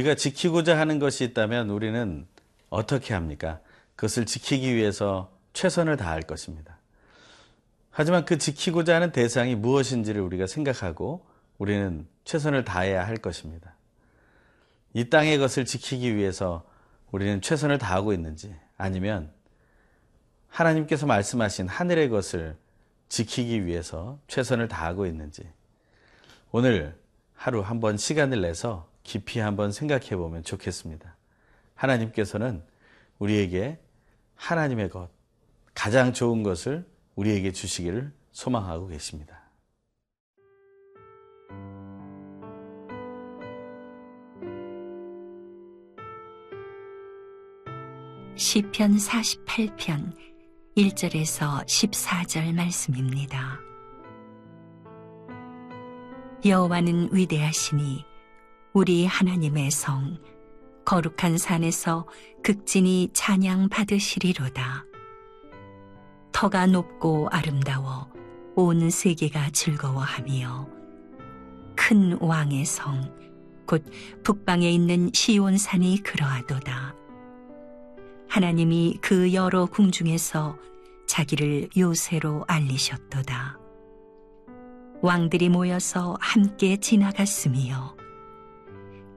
우리가 지키고자 하는 것이 있다면 우리는 어떻게 합니까? 그것을 지키기 위해서 최선을 다할 것입니다. 하지만 그 지키고자 하는 대상이 무엇인지를 우리가 생각하고 우리는 최선을 다해야 할 것입니다. 이 땅의 것을 지키기 위해서 우리는 최선을 다하고 있는지 아니면 하나님께서 말씀하신 하늘의 것을 지키기 위해서 최선을 다하고 있는지 오늘 하루 한번 시간을 내서 깊이 한번 생각해 보면 좋겠습니다. 하나님께서는 우리에게 하나님의 것, 가장 좋은 것을 우리에게 주시기를 소망하고 계십니다. 시편 48편 1절에서 14절 말씀입니다. 여호와는 위대하시니 우리 하나님의 성 거룩한 산에서 극진히 찬양 받으시리로다. 터가 높고 아름다워 온 세계가 즐거워하며 큰 왕의 성, 곧 북방에 있는 시온산이 그러하도다. 하나님이 그 여러 궁중에서 자기를 요새로 알리셨도다. 왕들이 모여서 함께 지나갔으며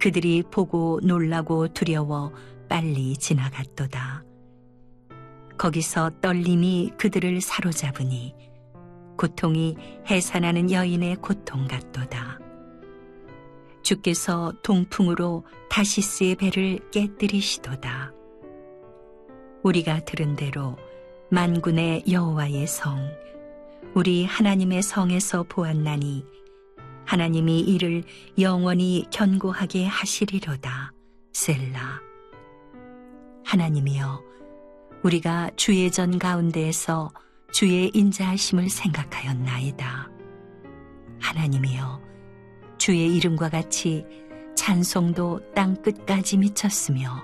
그들이 보고 놀라고 두려워 빨리 지나갔도다. 거기서 떨림이 그들을 사로잡으니 고통이 해산하는 여인의 고통 같도다. 주께서 동풍으로 다시스의 배를 깨뜨리시도다. 우리가 들은 대로 만군의 여호와의 성, 우리 하나님의 성에서 보았나니 하나님이 이를 영원히 견고하게 하시리로다. 셀라. 하나님이여, 우리가 주의 전 가운데에서 주의 인자하심을 생각하였나이다. 하나님이여, 주의 이름과 같이 찬송도 땅 끝까지 미쳤으며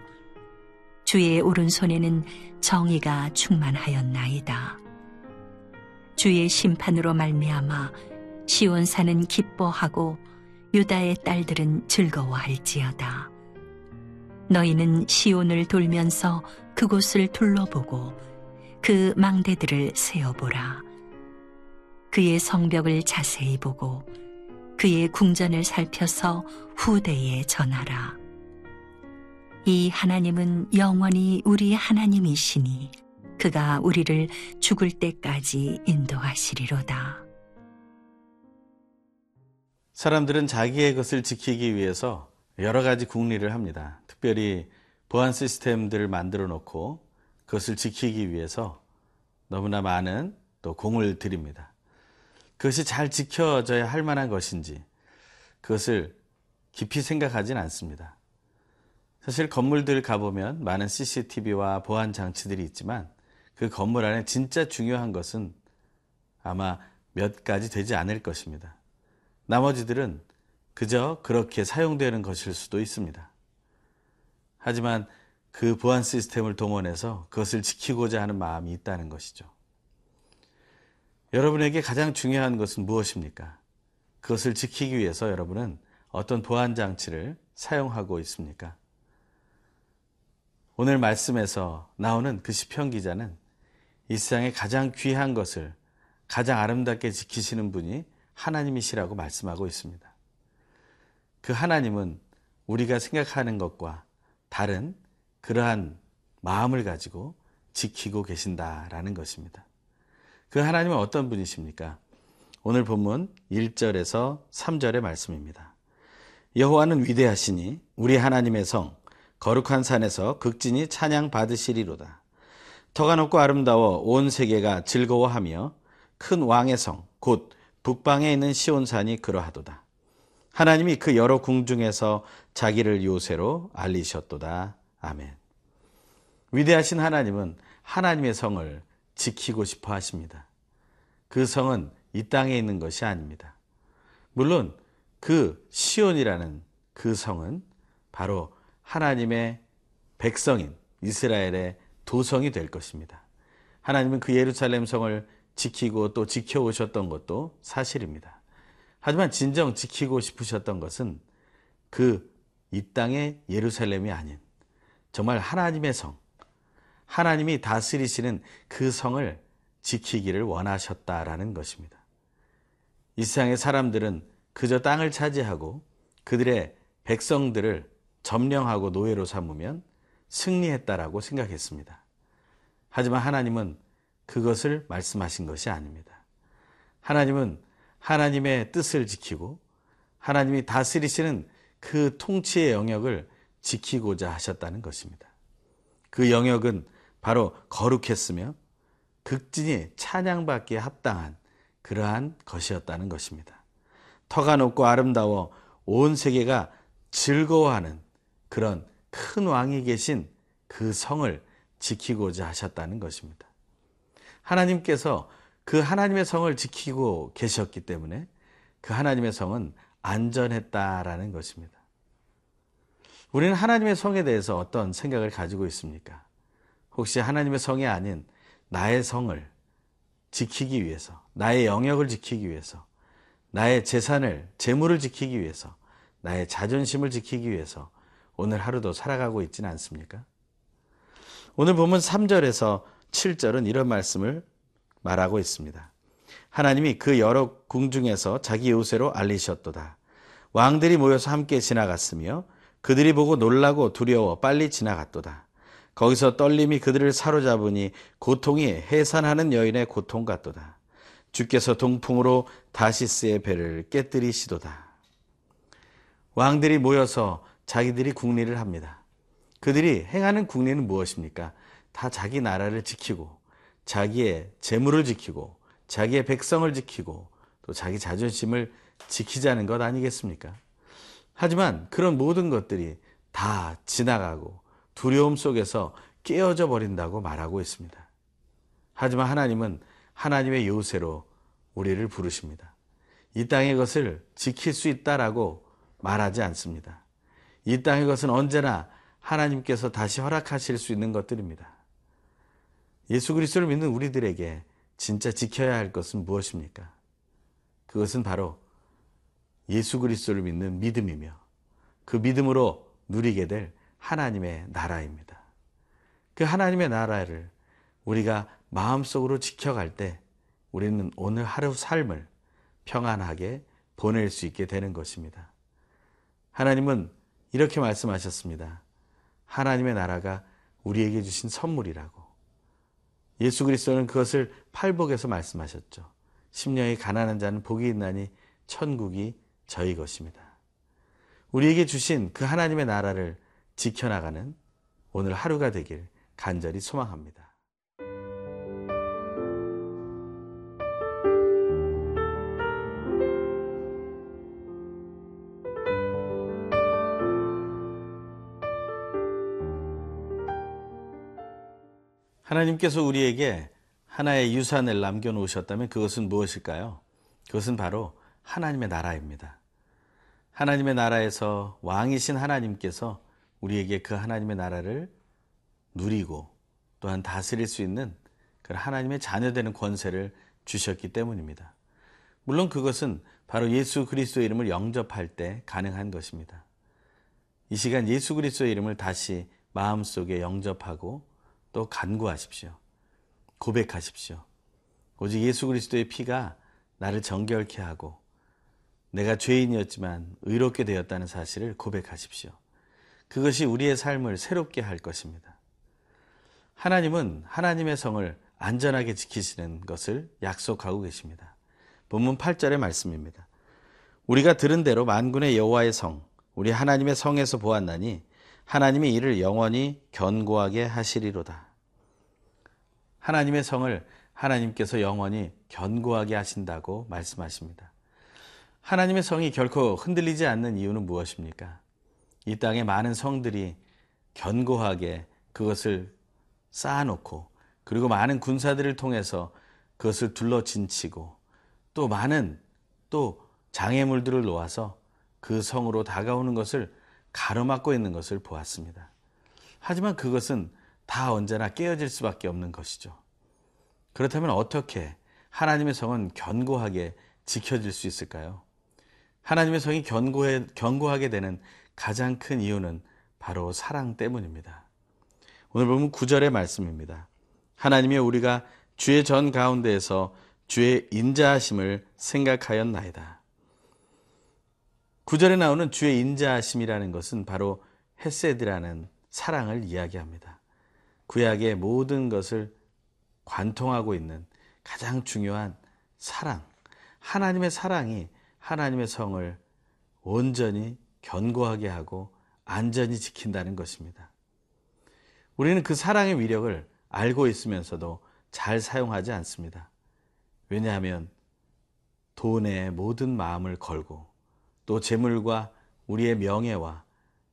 주의 오른손에는 정의가 충만하였나이다. 주의 심판으로 말미암아 시온산은 기뻐하고 유다의 딸들은 즐거워할지어다. 너희는 시온을 돌면서 그곳을 둘러보고 그 망대들을 세어보라. 그의 성벽을 자세히 보고 그의 궁전을 살펴서 후대에 전하라. 이 하나님은 영원히 우리 하나님이시니 그가 우리를 죽을 때까지 인도하시리로다. 사람들은 자기의 것을 지키기 위해서 여러 가지 궁리를 합니다. 특별히 보안 시스템들을 만들어 놓고 그것을 지키기 위해서 너무나 많은 또 공을 들입니다. 그것이 잘 지켜져야 할 만한 것인지 그것을 깊이 생각하진 않습니다. 사실 건물들 가보면 많은 CCTV와 보안 장치들이 있지만 그 건물 안에 진짜 중요한 것은 아마 몇 가지 되지 않을 것입니다. 나머지들은 그저 그렇게 사용되는 것일 수도 있습니다. 하지만 그 보안 시스템을 동원해서 그것을 지키고자 하는 마음이 있다는 것이죠. 여러분에게 가장 중요한 것은 무엇입니까? 그것을 지키기 위해서 여러분은 어떤 보안 장치를 사용하고 있습니까? 오늘 말씀에서 나오는 그 시편 기자는 이 세상에 가장 귀한 것을 가장 아름답게 지키시는 분이 하나님이시라고 말씀하고 있습니다. 그 하나님은 우리가 생각하는 것과 다른 그러한 마음을 가지고 지키고 계신다라는 것입니다. 그 하나님은 어떤 분이십니까? 오늘 본문 1절에서 3절의 말씀입니다. 여호와는 위대하시니 우리 하나님의 성 거룩한 산에서 극진히 찬양 받으시리로다. 터가 높고 아름다워 온 세계가 즐거워하며 큰 왕의 성, 곧 북방에 있는 시온산이 그러하도다. 하나님이 그 여러 궁 중에서 자기를 요새로 알리셨도다. 아멘. 위대하신 하나님은 하나님의 성을 지키고 싶어 하십니다. 그 성은 이 땅에 있는 것이 아닙니다. 물론 그 시온이라는 그 성은 바로 하나님의 백성인 이스라엘의 도성이 될 것입니다. 하나님은 그 예루살렘 성을 지키고 또 지켜오셨던 것도 사실입니다. 하지만 진정 지키고 싶으셨던 것은 그 이 땅의 예루살렘이 아닌 정말 하나님의 성, 하나님이 다스리시는 그 성을 지키기를 원하셨다라는 것입니다. 이 세상의 사람들은 그저 땅을 차지하고 그들의 백성들을 점령하고 노예로 삼으면 승리했다라고 생각했습니다. 하지만 하나님은 그것을 말씀하신 것이 아닙니다. 하나님은 하나님의 뜻을 지키고 하나님이 다스리시는 그 통치의 영역을 지키고자 하셨다는 것입니다. 그 영역은 바로 거룩했으며 극진히 찬양받기에 합당한 그러한 것이었다는 것입니다. 터가 높고 아름다워 온 세계가 즐거워하는 그런 큰 왕이 계신 그 성을 지키고자 하셨다는 것입니다. 하나님께서 그 하나님의 성을 지키고 계셨기 때문에 그 하나님의 성은 안전했다라는 것입니다. 우리는 하나님의 성에 대해서 어떤 생각을 가지고 있습니까? 혹시 하나님의 성이 아닌 나의 성을 지키기 위해서, 나의 영역을 지키기 위해서, 나의 재산을, 재물을 지키기 위해서, 나의 자존심을 지키기 위해서 오늘 하루도 살아가고 있지는 않습니까? 오늘 보면 3절에서 7절은 이런 말씀을 말하고 있습니다. 하나님이 그 여러 궁 중에서 자기 요새로 알리셨도다. 왕들이 모여서 함께 지나갔으며 그들이 보고 놀라고 두려워 빨리 지나갔도다. 거기서 떨림이 그들을 사로잡으니 고통이 해산하는 여인의 고통 같도다. 주께서 동풍으로 다시스의 배를 깨뜨리시도다. 왕들이 모여서 자기들이 국리를 합니다. 그들이 행하는 국리는 무엇입니까? 다 자기 나라를 지키고 자기의 재물을 지키고 자기의 백성을 지키고 또 자기 자존심을 지키자는 것 아니겠습니까? 하지만 그런 모든 것들이 다 지나가고 두려움 속에서 깨어져 버린다고 말하고 있습니다. 하지만 하나님은 하나님의 요새로 우리를 부르십니다. 이 땅의 것을 지킬 수 있다라고 말하지 않습니다. 이 땅의 것은 언제나 하나님께서 다시 허락하실 수 있는 것들입니다. 예수 그리스도를 믿는 우리들에게 진짜 지켜야 할 것은 무엇입니까? 그것은 바로 예수 그리스도를 믿는 믿음이며 그 믿음으로 누리게 될 하나님의 나라입니다. 그 하나님의 나라를 우리가 마음속으로 지켜갈 때 우리는 오늘 하루 삶을 평안하게 보낼 수 있게 되는 것입니다. 하나님은 이렇게 말씀하셨습니다. 하나님의 나라가 우리에게 주신 선물이라고. 예수 그리스도는 그것을 팔복에서 말씀하셨죠. 심령이 가난한 자는 복이 있나니 천국이 저희 것입니다. 우리에게 주신 그 하나님의 나라를 지켜나가는 오늘 하루가 되길 간절히 소망합니다. 하나님께서 우리에게 하나의 유산을 남겨놓으셨다면 그것은 무엇일까요? 그것은 바로 하나님의 나라입니다. 하나님의 나라에서 왕이신 하나님께서 우리에게 그 하나님의 나라를 누리고 또한 다스릴 수 있는 그 하나님의 자녀되는 권세를 주셨기 때문입니다. 물론 그것은 바로 예수 그리스도의 이름을 영접할 때 가능한 것입니다. 이 시간 예수 그리스도의 이름을 다시 마음속에 영접하고 또 간구하십시오. 고백하십시오. 오직 예수 그리스도의 피가 나를 정결케 하고 내가 죄인이었지만 의롭게 되었다는 사실을 고백하십시오. 그것이 우리의 삶을 새롭게 할 것입니다. 하나님은 하나님의 성을 안전하게 지키시는 것을 약속하고 계십니다. 본문 8절의 말씀입니다. 우리가 들은 대로 만군의 여호와의 성, 우리 하나님의 성에서 보았나니 하나님이 이를 영원히 견고하게 하시리로다. 하나님의 성을 하나님께서 영원히 견고하게 하신다고 말씀하십니다. 하나님의 성이 결코 흔들리지 않는 이유는 무엇입니까? 이 땅에 많은 성들이 견고하게 그것을 쌓아놓고 그리고 많은 군사들을 통해서 그것을 둘러 진치고 또 많은 또 장애물들을 놓아서 그 성으로 다가오는 것을 가로막고 있는 것을 보았습니다. 하지만 그것은 다 언제나 깨어질 수밖에 없는 것이죠. 그렇다면 어떻게 하나님의 성은 견고하게 지켜질 수 있을까요? 하나님의 성이 견고해, 견고하게 되는 가장 큰 이유는 바로 사랑 때문입니다. 오늘 보면 9절의 말씀입니다. 하나님이 우리가 주의 전 가운데에서 주의 인자하심을 생각하였나이다. 9절에 나오는 주의 인자하심이라는 것은 바로 헤세드라는 사랑을 이야기합니다. 구약의 모든 것을 관통하고 있는 가장 중요한 사랑, 하나님의 사랑이 하나님의 성을 온전히 견고하게 하고 안전히 지킨다는 것입니다. 우리는 그 사랑의 위력을 알고 있으면서도 잘 사용하지 않습니다. 왜냐하면 돈에 모든 마음을 걸고 또 재물과 우리의 명예와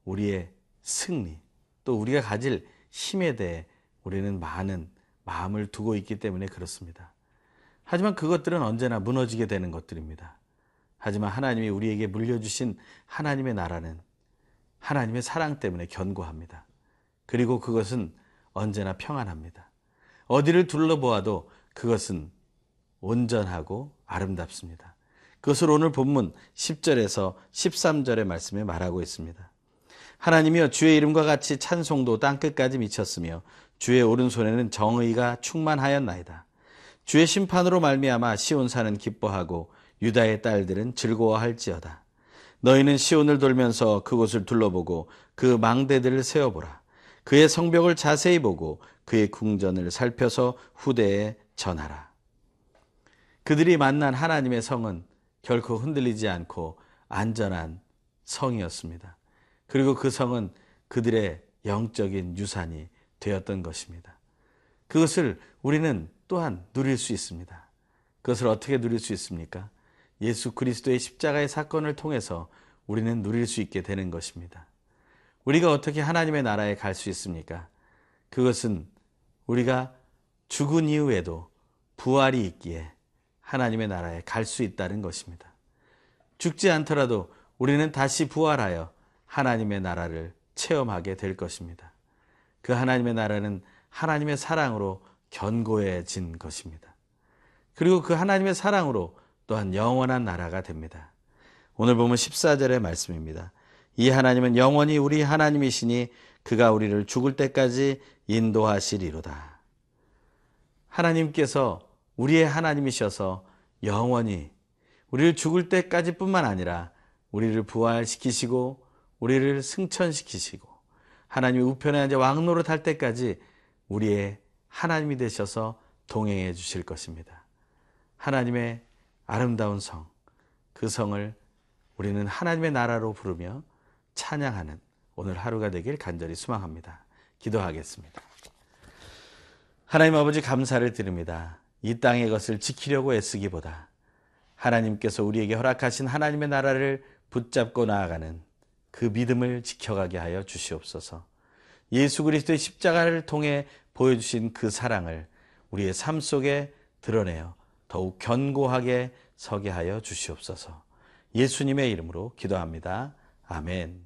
우리의 승리 또 우리가 가질 힘에 대해 우리는 많은 마음을 두고 있기 때문에 그렇습니다. 하지만 그것들은 언제나 무너지게 되는 것들입니다. 하지만 하나님이 우리에게 물려주신 하나님의 나라는 하나님의 사랑 때문에 견고합니다. 그리고 그것은 언제나 평안합니다. 어디를 둘러보아도 그것은 온전하고 아름답습니다. 그것을 오늘 본문 10절에서 13절의 말씀에 말하고 있습니다. 하나님이여 주의 이름과 같이 찬송도 땅끝까지 미쳤으며 주의 오른손에는 정의가 충만하였나이다. 주의 심판으로 말미암아 시온산은 기뻐하고 유다의 딸들은 즐거워할지어다. 너희는 시온을 돌면서 그곳을 둘러보고 그 망대들을 세어보라. 그의 성벽을 자세히 보고 그의 궁전을 살펴서 후대에 전하라. 그들이 만난 하나님의 성은 결코 흔들리지 않고 안전한 성이었습니다. 그리고 그 성은 그들의 영적인 유산이 되었던 것입니다. 그것을 우리는 또한 누릴 수 있습니다. 그것을 어떻게 누릴 수 있습니까? 예수 그리스도의 십자가의 사건을 통해서 우리는 누릴 수 있게 되는 것입니다. 우리가 어떻게 하나님의 나라에 갈 수 있습니까? 그것은 우리가 죽은 이후에도 부활이 있기에 하나님의 나라에 갈 수 있다는 것입니다. 죽지 않더라도 우리는 다시 부활하여 하나님의 나라를 체험하게 될 것입니다. 그 하나님의 나라는 하나님의 사랑으로 견고해진 것입니다. 그리고 그 하나님의 사랑으로 또한 영원한 나라가 됩니다. 오늘 보면 14절의 말씀입니다. 이 하나님은 영원히 우리 하나님이시니 그가 우리를 죽을 때까지 인도하시리로다. 하나님께서 우리의 하나님이셔서 영원히 우리를 죽을 때까지 뿐만 아니라 우리를 부활시키시고 우리를 승천시키시고 하나님이 우편에 앉아 왕노릇 할 때까지 우리의 하나님이 되셔서 동행해 주실 것입니다. 하나님의 아름다운 성, 그 성을 우리는 하나님의 나라로 부르며 찬양하는 오늘 하루가 되길 간절히 소망합니다. 기도하겠습니다. 하나님 아버지 감사를 드립니다. 이 땅의 것을 지키려고 애쓰기보다 하나님께서 우리에게 허락하신 하나님의 나라를 붙잡고 나아가는 그 믿음을 지켜가게 하여 주시옵소서. 예수 그리스도의 십자가를 통해 보여주신 그 사랑을 우리의 삶 속에 드러내어 더욱 견고하게 서게 하여 주시옵소서. 예수님의 이름으로 기도합니다. 아멘.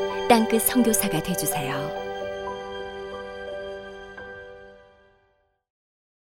땅끝 선교사가 되주세요.